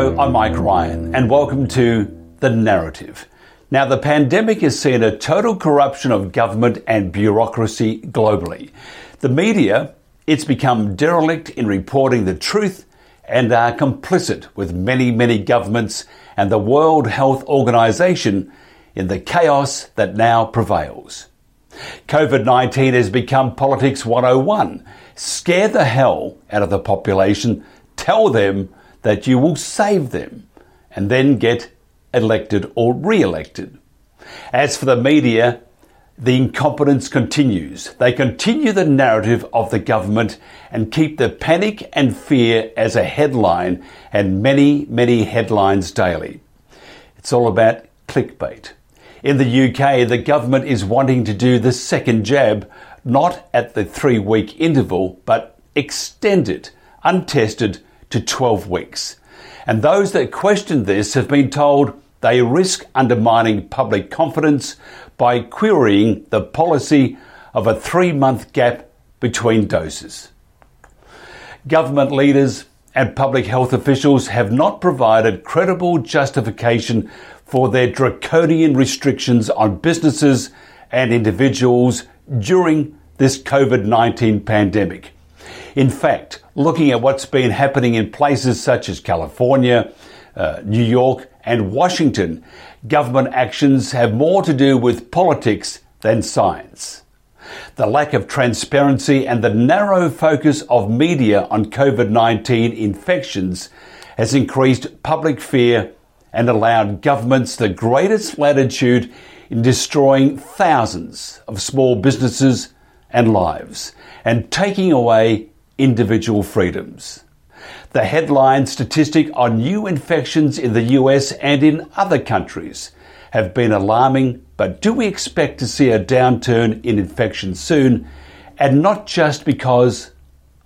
I'm Mike Ryan, and welcome to The Narrative. Now, the pandemic has seen a total corruption of government and bureaucracy globally. The media, it's become derelict in reporting the truth and are complicit with many, many governments and the World Health Organization in the chaos that now prevails. COVID 19 has become politics 101. Scare the hell out of the population, tell them that you will save them and then get elected or re elected. As for the media, the incompetence continues. They continue the narrative of the government and keep the panic and fear as a headline and many, many headlines daily. It's all about clickbait. In the UK, the government is wanting to do the second jab, not at the three week interval, but extend it, untested, to 12 weeks. And those that question this have been told they risk undermining public confidence by querying the policy of a three month gap between doses. Government leaders and public health officials have not provided credible justification for their draconian restrictions on businesses and individuals during this COVID 19 pandemic. In fact, looking at what's been happening in places such as California, uh, New York, and Washington, government actions have more to do with politics than science. The lack of transparency and the narrow focus of media on COVID 19 infections has increased public fear and allowed governments the greatest latitude in destroying thousands of small businesses and lives and taking away individual freedoms. The headline statistic on new infections in the US and in other countries have been alarming, but do we expect to see a downturn in infections soon, and not just because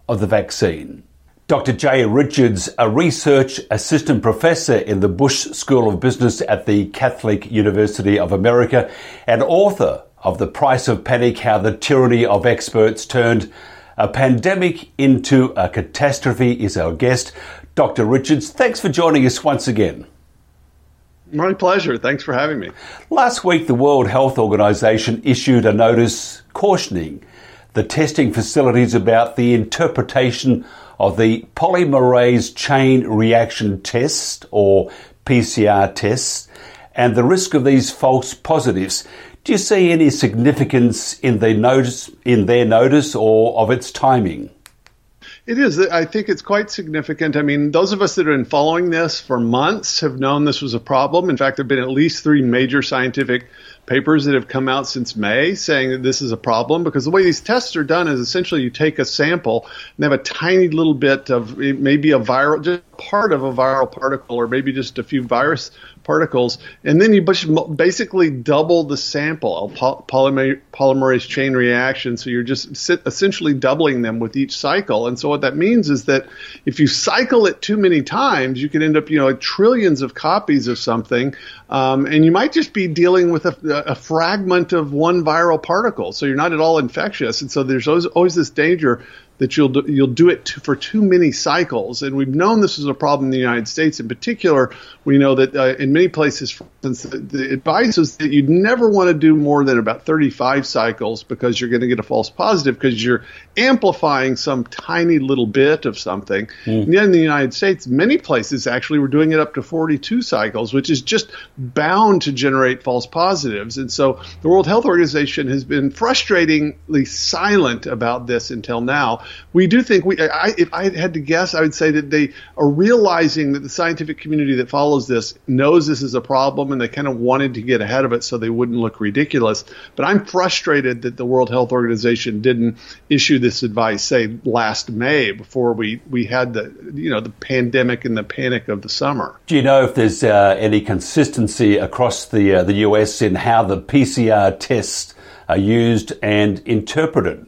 of the vaccine? Dr. Jay Richards, a research assistant professor in the Busch School of Business at the Catholic University of America and author of The Price of Panic How the Tyranny of Experts Turned a Pandemic into a Catastrophe is our guest. Dr. Richards, thanks for joining us once again. My pleasure. Thanks for having me. Last week, the World Health Organization issued a notice cautioning the testing facilities about the interpretation of the polymerase chain reaction test or PCR tests and the risk of these false positives. Do you see any significance in their notice, in their notice, or of its timing? It is. I think it's quite significant. I mean, those of us that have been following this for months have known this was a problem. In fact, there have been at least three major scientific papers that have come out since May saying that this is a problem because the way these tests are done is essentially you take a sample and have a tiny little bit of maybe a viral, just part of a viral particle or maybe just a few virus particles, and then you basically double the sample, polymer, polymerase chain reaction. So you're just essentially doubling them with each cycle. And so what that means is that if you cycle it too many times, you can end up, you know, trillions of copies of something, um, and you might just be dealing with a, a, fragment of one viral particle. So you're not at all infectious. And so there's always, always this danger that you'll do, you'll do it for too many cycles. And we've known this is a problem in the United States. In particular, we know that uh, in many places, for instance, the, the advice is that you'd never want to do more than about 35 cycles because you're going to get a false positive because you're amplifying some tiny little bit of something. Mm. And yet in the United States, many places actually were doing it up to 42 cycles, which is just bound to generate false positives. And so the World Health Organization has been frustratingly silent about this until now we do think we. I, if I had to guess, I would say that they are realizing that the scientific community that follows this knows this is a problem, and they kind of wanted to get ahead of it so they wouldn't look ridiculous. But I'm frustrated that the World Health Organization didn't issue this advice, say last May, before we we had the you know the pandemic and the panic of the summer. Do you know if there's uh, any consistency across the uh, the U.S. in how the PCR tests are used and interpreted?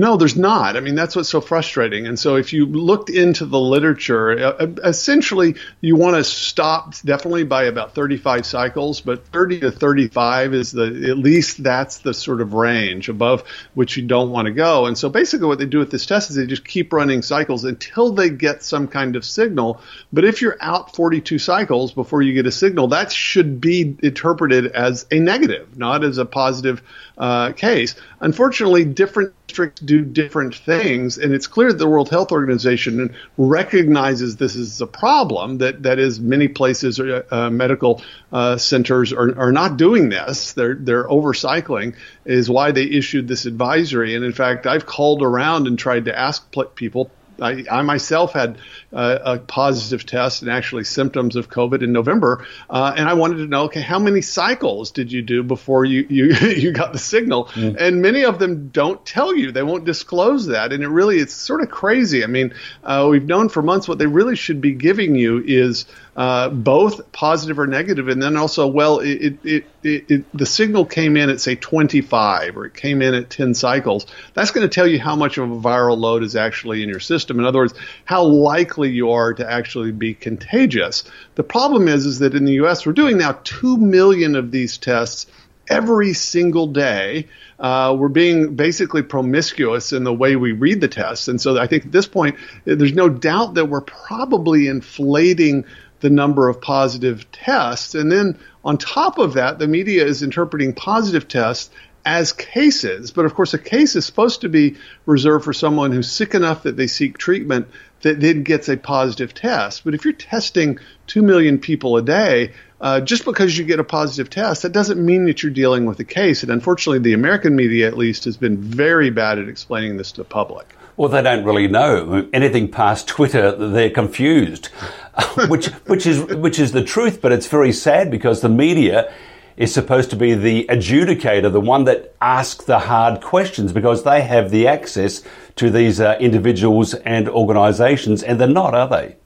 No, there's not. I mean, that's what's so frustrating. And so, if you looked into the literature, essentially, you want to stop definitely by about 35 cycles, but 30 to 35 is the at least that's the sort of range above which you don't want to go. And so, basically, what they do with this test is they just keep running cycles until they get some kind of signal. But if you're out 42 cycles before you get a signal, that should be interpreted as a negative, not as a positive uh, case. Unfortunately, different districts do different things, and it's clear that the World Health Organization recognizes this is a problem. That that is, many places, uh, uh, medical uh, centers are, are not doing this. They're they're overcycling. Is why they issued this advisory. And in fact, I've called around and tried to ask people I, I myself had uh, a positive test and actually symptoms of COVID in November, uh, and I wanted to know, okay, how many cycles did you do before you you, you got the signal? Mm. And many of them don't tell you; they won't disclose that, and it really it's sort of crazy. I mean, uh, we've known for months what they really should be giving you is uh, both positive or negative, and then also, well, it, it, it, it, the signal came in at say 25 or it came in at 10 cycles. That's going to tell you how much of a viral load is actually in your system. In other words, how likely you are to actually be contagious. The problem is, is that in the U.S. we're doing now two million of these tests every single day. Uh, we're being basically promiscuous in the way we read the tests. And so I think at this point, there's no doubt that we're probably inflating the number of positive tests. And then on top of that, the media is interpreting positive tests as cases. But of course, a case is supposed to be reserved for someone who's sick enough that they seek treatment that then gets a positive test. But if you're testing 2 million people a day, uh, just because you get a positive test, that doesn't mean that you're dealing with a case. And unfortunately, the American media, at least, has been very bad at explaining this to the public. Well, they don't really know anything past Twitter. They're confused, which which is which is the truth. But it's very sad because the media is supposed to be the adjudicator, the one that asks the hard questions, because they have the access to these uh, individuals and organisations, and they're not, are they?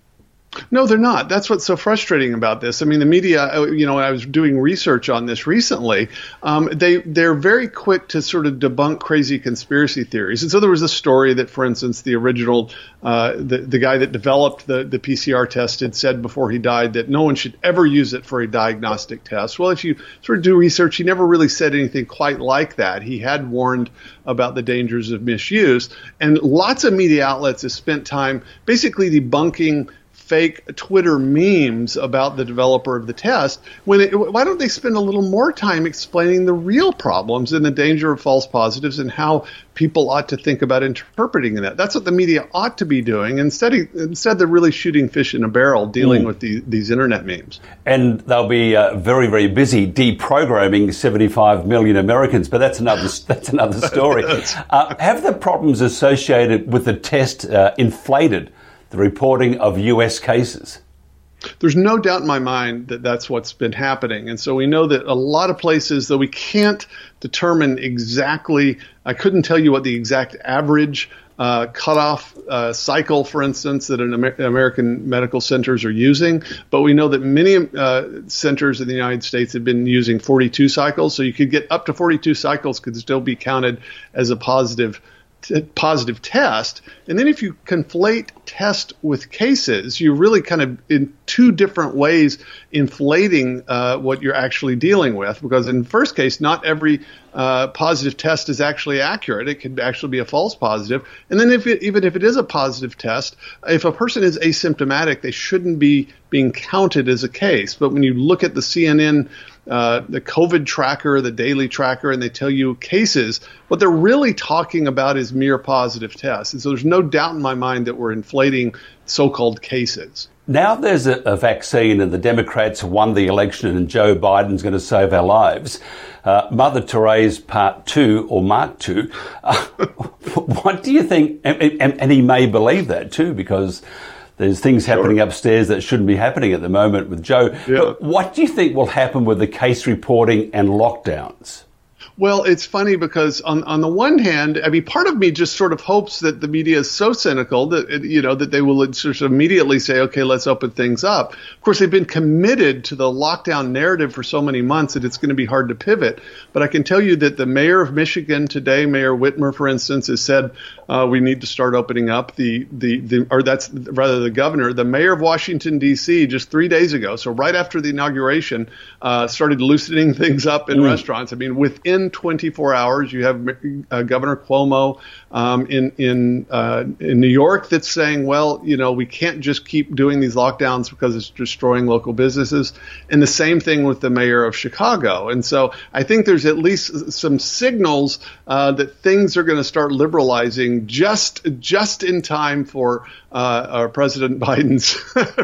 No, they're not. That's what's so frustrating about this. I mean, the media. Uh, you know, I was doing research on this recently. Um, they they're very quick to sort of debunk crazy conspiracy theories. And so there was a story that, for instance, the original uh, the the guy that developed the the PCR test had said before he died that no one should ever use it for a diagnostic test. Well, if you sort of do research, he never really said anything quite like that. He had warned about the dangers of misuse, and lots of media outlets have spent time basically debunking fake Twitter memes about the developer of the test. When it, why don't they spend a little more time explaining the real problems and the danger of false positives and how people ought to think about interpreting that? That's what the media ought to be doing. Instead, instead they're really shooting fish in a barrel, dealing mm. with the, these internet memes. And they'll be uh, very, very busy deprogramming 75 million Americans. But that's another that's another story. uh, have the problems associated with the test uh, inflated? The reporting of US cases. There's no doubt in my mind that that's what's been happening. And so we know that a lot of places, though we can't determine exactly, I couldn't tell you what the exact average uh, cutoff uh, cycle, for instance, that Amer- American medical centers are using. But we know that many uh, centers in the United States have been using 42 cycles. So you could get up to 42 cycles, could still be counted as a positive positive test. And then if you conflate test with cases, you're really kind of in two different ways inflating uh, what you're actually dealing with. Because in the first case, not every uh, positive test is actually accurate. It could actually be a false positive. And then if it, even if it is a positive test, if a person is asymptomatic, they shouldn't be being counted as a case. But when you look at the CNN uh, the COVID tracker, the daily tracker, and they tell you cases. What they're really talking about is mere positive tests. And so there's no doubt in my mind that we're inflating so called cases. Now there's a, a, vaccine and the Democrats won the election and Joe Biden's going to save our lives. Uh, Mother Teresa Part 2 or Mark 2. Uh, what do you think? And, and, and, he may believe that too because there's things sure. happening upstairs that shouldn't be happening at the moment with Joe. Yeah. But what do you think will happen with the case reporting and lockdowns? Well, it's funny because on on the one hand, I mean, part of me just sort of hopes that the media is so cynical that you know that they will sort of immediately say, okay, let's open things up. Of course, they've been committed to the lockdown narrative for so many months that it's going to be hard to pivot. But I can tell you that the mayor of Michigan today, Mayor Whitmer, for instance, has said uh, we need to start opening up. The, the the or that's rather the governor, the mayor of Washington D.C. just three days ago, so right after the inauguration, uh, started loosening things up in mm. restaurants. I mean, within 24 hours, you have uh, Governor Cuomo um, in in uh, in New York that's saying, well, you know, we can't just keep doing these lockdowns because it's destroying local businesses, and the same thing with the mayor of Chicago. And so I think there's at least some signals uh, that things are going to start liberalizing just just in time for uh, President Biden's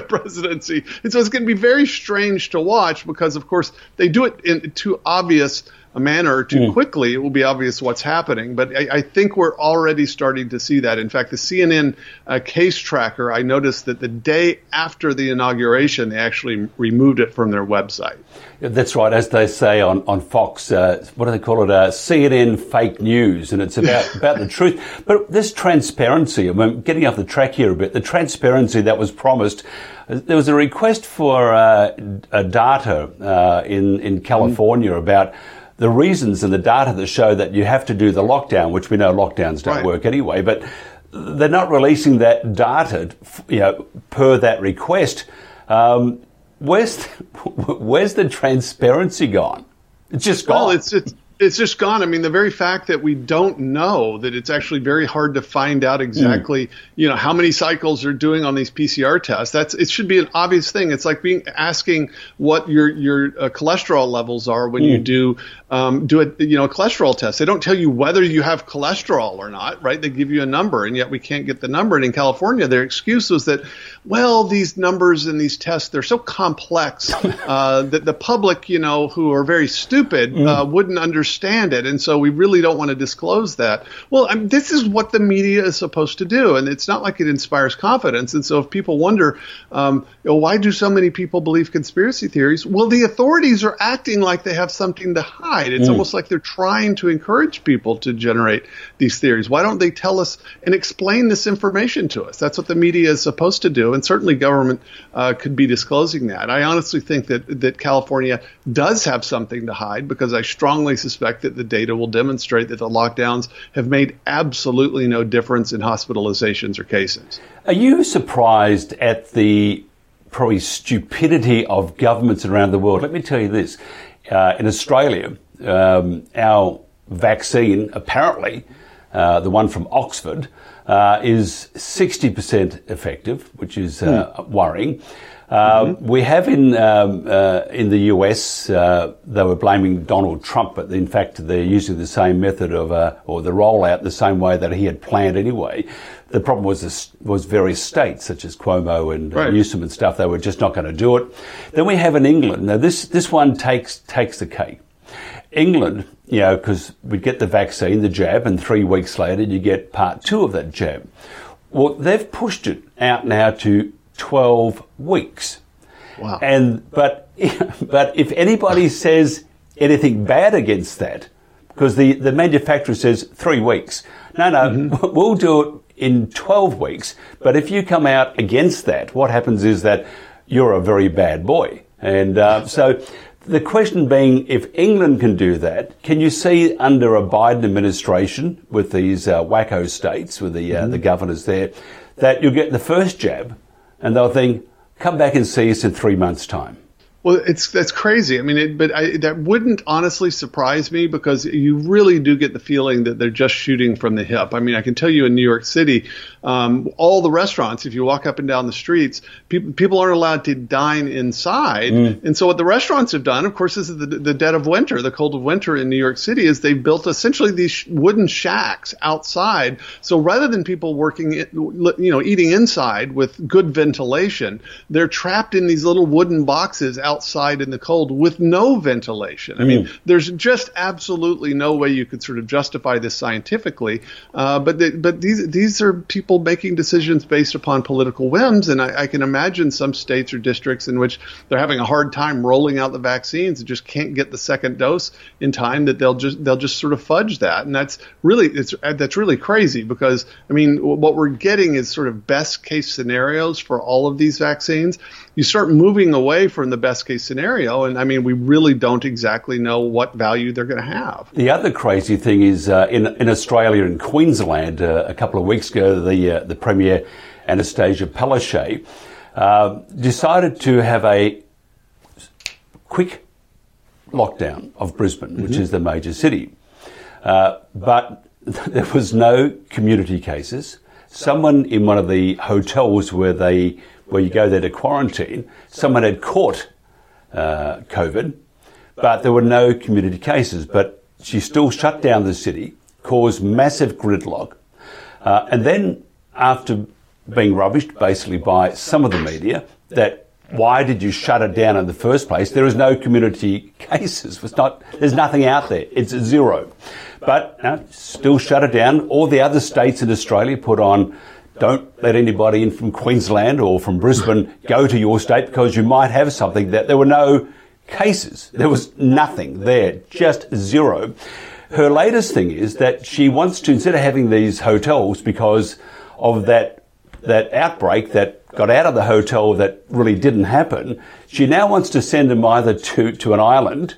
presidency. And so it's going to be very strange to watch because, of course, they do it in too obvious a manner too mm. quickly, it will be obvious what's happening. But I, I, think we're already starting to see that. In fact, the CNN uh, case tracker, I noticed that the day after the inauguration, they actually removed it from their website. That's right, as they say on on Fox. Uh, what do they call it? Uh, CNN fake news, and it's about about the truth. But this transparency. I mean, getting off the track here a bit. The transparency that was promised. Uh, there was a request for uh, data uh, in in California mm. about the reasons and the data that show that you have to do the lockdown, which we know lockdowns don't right. work anyway, but they're not releasing that data, you know, per that request. Um, where's the, where's the transparency gone? It's just gone. Well, it's, it's it's just gone. I mean, the very fact that we don't know that it's actually very hard to find out exactly, mm. you know, how many cycles they're doing on these PCR tests. That's it should be an obvious thing. It's like being asking what your your uh, cholesterol levels are when mm. you do um, do a you know a cholesterol test. They don't tell you whether you have cholesterol or not, right? They give you a number, and yet we can't get the number. And in California, their excuse was that, well, these numbers and these tests they're so complex uh, that the public, you know, who are very stupid, mm. uh, wouldn't understand understand it, and so we really don't want to disclose that. Well, I mean, this is what the media is supposed to do, and it's not like it inspires confidence. And so, if people wonder, um, you know, why do so many people believe conspiracy theories? Well, the authorities are acting like they have something to hide. It's mm. almost like they're trying to encourage people to generate these theories. Why don't they tell us and explain this information to us? That's what the media is supposed to do, and certainly government uh, could be disclosing that. I honestly think that that California does have something to hide because I strongly suspect suspect that the data will demonstrate that the lockdowns have made absolutely no difference in hospitalizations or cases. Are you surprised at the probably stupidity of governments around the world? Let me tell you this. Uh, in Australia, um, our vaccine, apparently, uh, the one from Oxford, uh, is 60% effective, which is uh, hmm. worrying. Mm-hmm. We have in um, uh, in the US, uh, they were blaming Donald Trump, but in fact they're using the same method of uh, or the rollout the same way that he had planned anyway. The problem was this, was various states such as Cuomo and right. Newsom and stuff. They were just not going to do it. Then we have in England. Now this this one takes takes the cake. England, you know, because we get the vaccine, the jab, and three weeks later you get part two of that jab. Well, they've pushed it out now to 12 weeks. Wow. And, but, but if anybody says anything bad against that, because the, the manufacturer says three weeks. No, no, mm-hmm. we'll do it in 12 weeks. But if you come out against that, what happens is that you're a very bad boy. And uh, so the question being, if England can do that, can you see under a Biden administration with these uh, wacko states, with the, uh, mm-hmm. the governors there, that you'll get the first jab and they'll think, come back and see us in three months' time. Well, it's that's crazy. I mean, it, but I, that wouldn't honestly surprise me because you really do get the feeling that they're just shooting from the hip. I mean, I can tell you in New York City, um, all the restaurants, if you walk up and down the streets, people people aren't allowed to dine inside. Mm. And so what the restaurants have done, of course, this is the, the dead of winter, the cold of winter in New York City, is they've built essentially these wooden shacks outside. So rather than people working, you know, eating inside with good ventilation, they're trapped in these little wooden boxes outside in the cold with no ventilation. I mean, mm. there's just absolutely no way you could sort of justify this scientifically. Uh, but but these these are people making decisions based upon political whims, and I, I, can imagine some states or districts in which they're having a hard time rolling out the vaccines and just can't get the second dose in time. That they'll just they'll just sort of fudge that, and that's really it's that's really crazy because I mean what we're getting is sort of best case scenarios for all of these vaccines. You start moving away from the best case scenario, and I mean we really don't exactly know what value they're going to have. The other crazy thing is uh, in in Australia and Queensland uh, a couple of weeks ago, the uh, the premier Annastacia Palaszczuk uh, decided to have a quick lockdown of Brisbane, mm-hmm. which is the major city. Uh, but there was no community cases. Someone in one of the hotels where they where you go there to quarantine, someone had caught uh, COVID, but there were no community cases. But she still shut down the city, caused massive gridlock, uh, and then after being rubbished basically by some of the media that why did you shut it down in the first place? There is no community cases. It's not, there's nothing out there. It's zero. But no, still shut it down. All the other states in Australia put on don't let anybody in from Queensland or from Brisbane go to your state because you might have something that there were no cases. There was nothing there, just zero. Her latest thing is that she wants to, instead of having these hotels because of that that outbreak that got out of the hotel that really didn't happen, she now wants to send them either to, to an island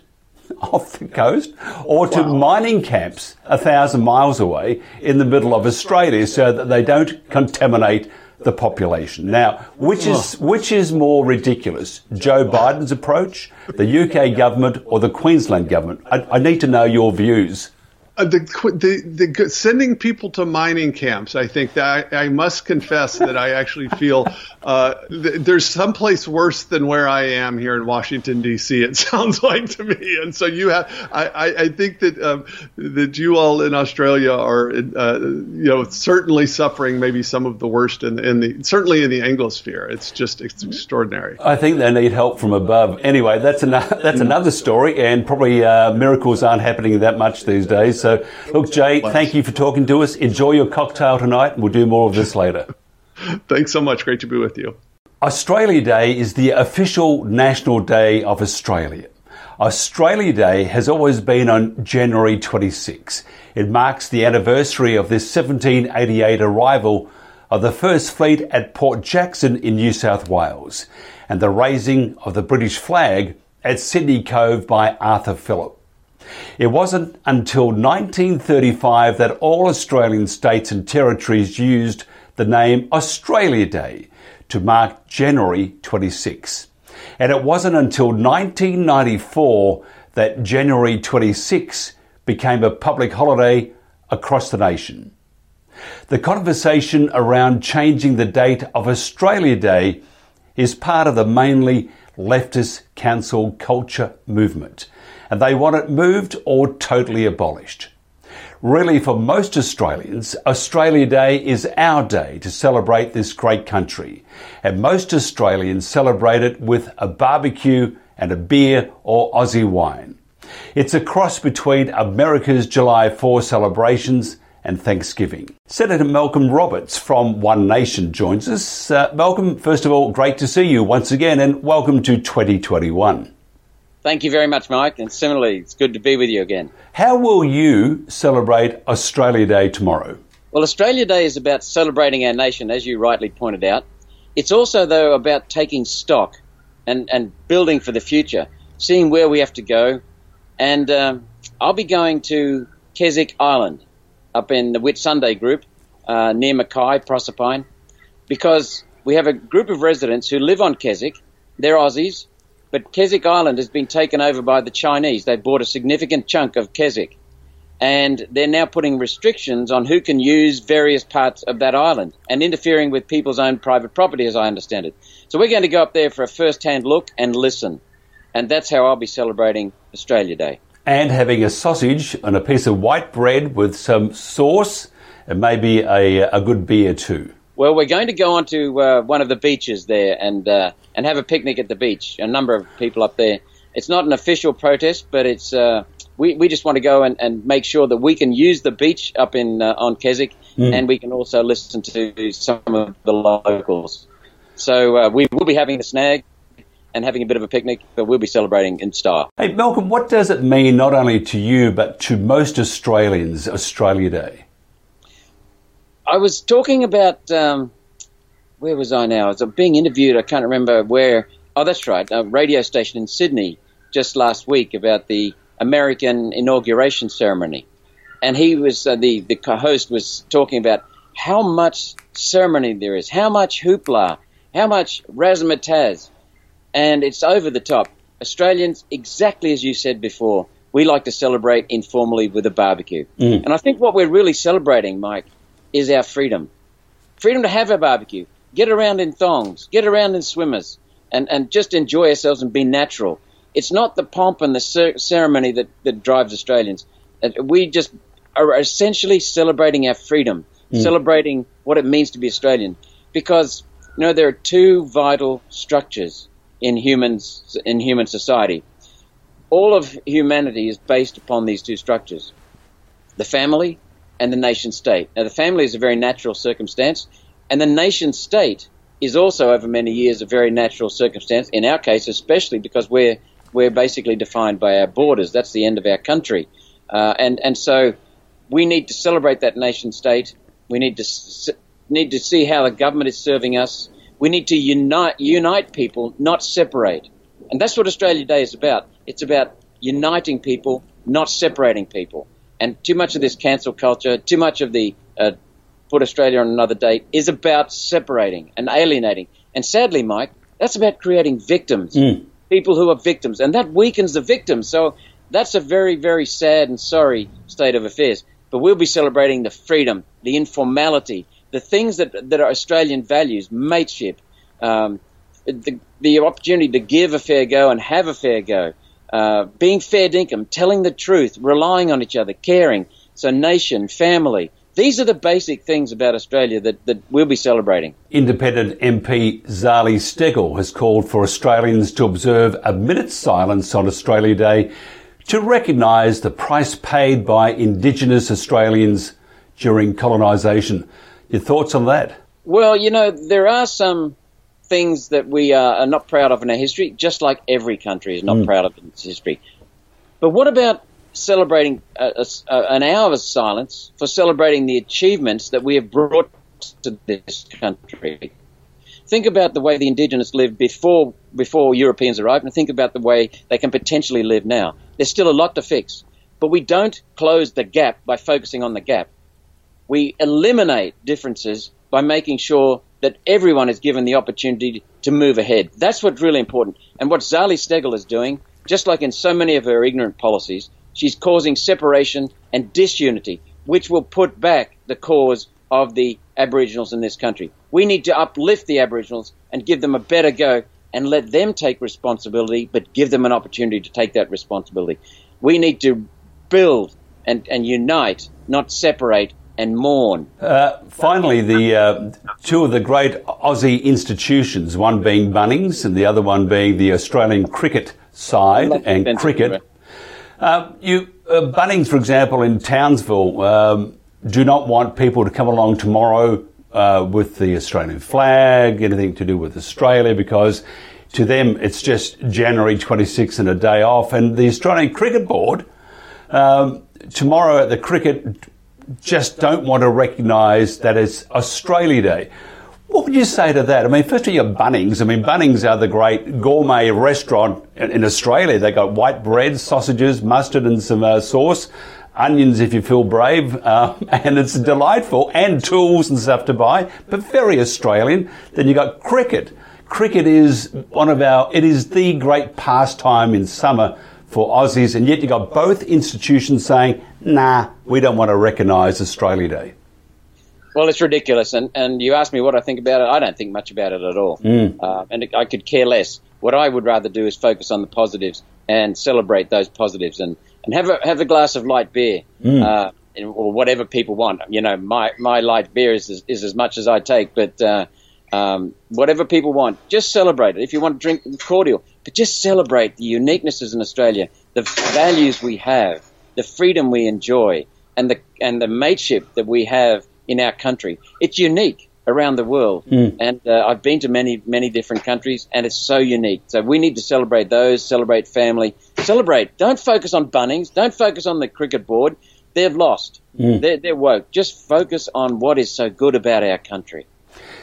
off the coast or to wow. mining camps a thousand miles away in the middle of Australia so that they don't contaminate the population. Now, which is which is more ridiculous, Joe Biden's approach, the UK government, or the Queensland government? I, I need to know your views. Uh, the, the, the sending people to mining camps. I think that I, I must confess that I actually feel uh, th- there's someplace worse than where I am here in Washington D.C. It sounds like to me, and so you have. I, I, I think that um, that you all in Australia are, uh, you know, certainly suffering maybe some of the worst in, in the certainly in the Anglosphere. It's just it's extraordinary. I think they need help from above. Anyway, that's another that's another story, and probably uh, miracles aren't happening that much these days. So, look, Jay, thank you for talking to us. Enjoy your cocktail tonight, and we'll do more of this later. Thanks so much. Great to be with you. Australia Day is the official national day of Australia. Australia Day has always been on January 26. It marks the anniversary of the 1788 arrival of the First Fleet at Port Jackson in New South Wales and the raising of the British flag at Sydney Cove by Arthur Phillip. It wasn't until 1935 that all Australian states and territories used the name Australia Day to mark January 26. And it wasn't until 1994 that January 26 became a public holiday across the nation. The conversation around changing the date of Australia Day is part of the mainly leftist cancel culture movement and they want it moved or totally abolished. Really, for most Australians, Australia Day is our day to celebrate this great country. And most Australians celebrate it with a barbecue and a beer or Aussie wine. It's a cross between America's July 4 celebrations and Thanksgiving. Senator Malcolm Roberts from One Nation joins us. Uh, Malcolm, first of all, great to see you once again and welcome to 2021. Thank you very much, Mike. And similarly, it's good to be with you again. How will you celebrate Australia Day tomorrow? Well, Australia Day is about celebrating our nation, as you rightly pointed out. It's also, though, about taking stock and, and building for the future, seeing where we have to go. And um, I'll be going to Keswick Island up in the Whitsunday group uh, near Mackay, Proserpine, because we have a group of residents who live on Keswick. They're Aussies, but Keswick Island has been taken over by the Chinese. They've bought a significant chunk of Keswick. And they're now putting restrictions on who can use various parts of that island and interfering with people's own private property, as I understand it. So we're going to go up there for a first hand look and listen. And that's how I'll be celebrating Australia Day. And having a sausage and a piece of white bread with some sauce and maybe a, a good beer too. Well, we're going to go onto uh, one of the beaches there and uh, and have a picnic at the beach. A number of people up there. It's not an official protest, but it's uh, we, we just want to go and, and make sure that we can use the beach up in uh, on Keswick, mm. and we can also listen to some of the locals. So uh, we will be having a snag and having a bit of a picnic, but we'll be celebrating in style. Hey, Malcolm, what does it mean not only to you but to most Australians, Australia Day? I was talking about um, where was I now? I was being interviewed. I can't remember where. Oh, that's right, a radio station in Sydney just last week about the American inauguration ceremony, and he was uh, the the host was talking about how much ceremony there is, how much hoopla, how much razzmatazz, and it's over the top. Australians, exactly as you said before, we like to celebrate informally with a barbecue, mm. and I think what we're really celebrating, Mike, is our freedom. Freedom to have a barbecue, get around in thongs, get around in swimmers, and, and just enjoy ourselves and be natural. It's not the pomp and the cer- ceremony that, that drives Australians. Uh, we just are essentially celebrating our freedom, mm. celebrating what it means to be Australian. Because, you know, there are two vital structures in humans, in human society. All of humanity is based upon these two structures. The family and the nation state. Now, the family is a very natural circumstance, and the nation state is also over many years a very natural circumstance. In our case, especially because we're we're basically defined by our borders. That's the end of our country, uh, and and so we need to celebrate that nation state. We need to need to see how the government is serving us. We need to unite unite people, not separate. And that's what Australia Day is about. It's about uniting people, not separating people. And too much of this cancel culture, too much of the uh, put Australia on another date is about separating and alienating. And sadly, Mike, that's about creating victims, mm. people who are victims, and that weakens the victims. So that's a very, very sad and sorry state of affairs. But we'll be celebrating the freedom, the informality, the things that, that are Australian values, mateship, um, the, the opportunity to give a fair go and have a fair go, uh, being fair dinkum, telling the truth, relying on each other, caring. So nation, family. These are the basic things about Australia that, that we'll be celebrating. Independent MP Zali Steggall has called for Australians to observe a minute's silence on Australia Day to recognise the price paid by Indigenous Australians during colonisation. Your thoughts on that? Well, you know, there are some things that we are not proud of in our history, just like every country is not mm. proud of its history. But what about celebrating a, a, an hour of silence for celebrating the achievements that we have brought to this country? Think about the way the indigenous lived before before Europeans arrived, and think about the way they can potentially live now. There's still a lot to fix, but we don't close the gap by focusing on the gap. We eliminate differences by making sure that everyone is given the opportunity to move ahead. That's what's really important. And what Zali Steggall is doing, just like in so many of her ignorant policies, she's causing separation and disunity, which will put back the cause of the Aboriginals in this country. We need to uplift the Aboriginals and give them a better go and let them take responsibility, but give them an opportunity to take that responsibility. We need to build and, and unite, not separate and mourn. Uh, finally, the uh, two of the great Aussie institutions, one being Bunnings and the other one being the Australian cricket side and cricket. Uh, you, uh, Bunnings, for example, in Townsville, um, do not want people to come along tomorrow uh, with the Australian flag, anything to do with Australia, because to them it's just January 26th and a day off. And the Australian Cricket Board um, tomorrow at the cricket just don't want to recognise that it's Australia Day. What would you say to that? I mean, first firstly, your Bunnings. I mean, Bunnings are the great gourmet restaurant in Australia. They got white bread, sausages, mustard, and some uh, sauce, onions if you feel brave, uh, and it's delightful, and tools and stuff to buy, but very Australian. Then you got cricket. Cricket is one of our, it is the great pastime in summer for Aussies, and yet you got both institutions saying, nah, we don't want to recognise Australia Day. Well, it's ridiculous. And, and you ask me what I think about it. I don't think much about it at all. Mm. And I could care less. What I would rather do is focus on the positives and celebrate those positives and, and have, a, have a glass of light beer. Mm. Uh, or whatever people want. You know, my my light beer is is as much as I take, but uh, um, whatever people want, just celebrate it. If you want to drink cordial, but just celebrate the uniquenesses in Australia, the values we have, the freedom we enjoy, and the and the mateship that we have in our country. It's unique around the world, mm. and uh, I've been to many many different countries, and it's so unique. So we need to celebrate those, celebrate family, celebrate. Don't focus on Bunnings. Don't focus on the cricket board. They've lost. Mm. They're, they're woke. Just focus on what is so good about our country.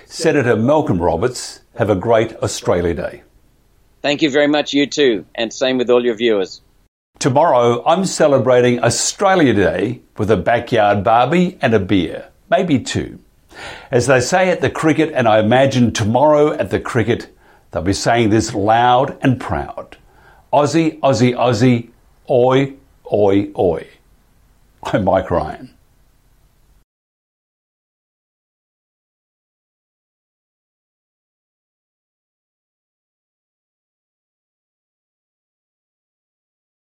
Senator Malcolm Roberts, have a great Australia Day. Thank you very much, you too, and same with all your viewers. Tomorrow, I'm celebrating Australia Day with a backyard barbie and a beer, maybe two. As they say at the cricket, and I imagine tomorrow at the cricket, they'll be saying this loud and proud Aussie, Aussie, Aussie, oi, oi, oi. I'm Mike Ryan.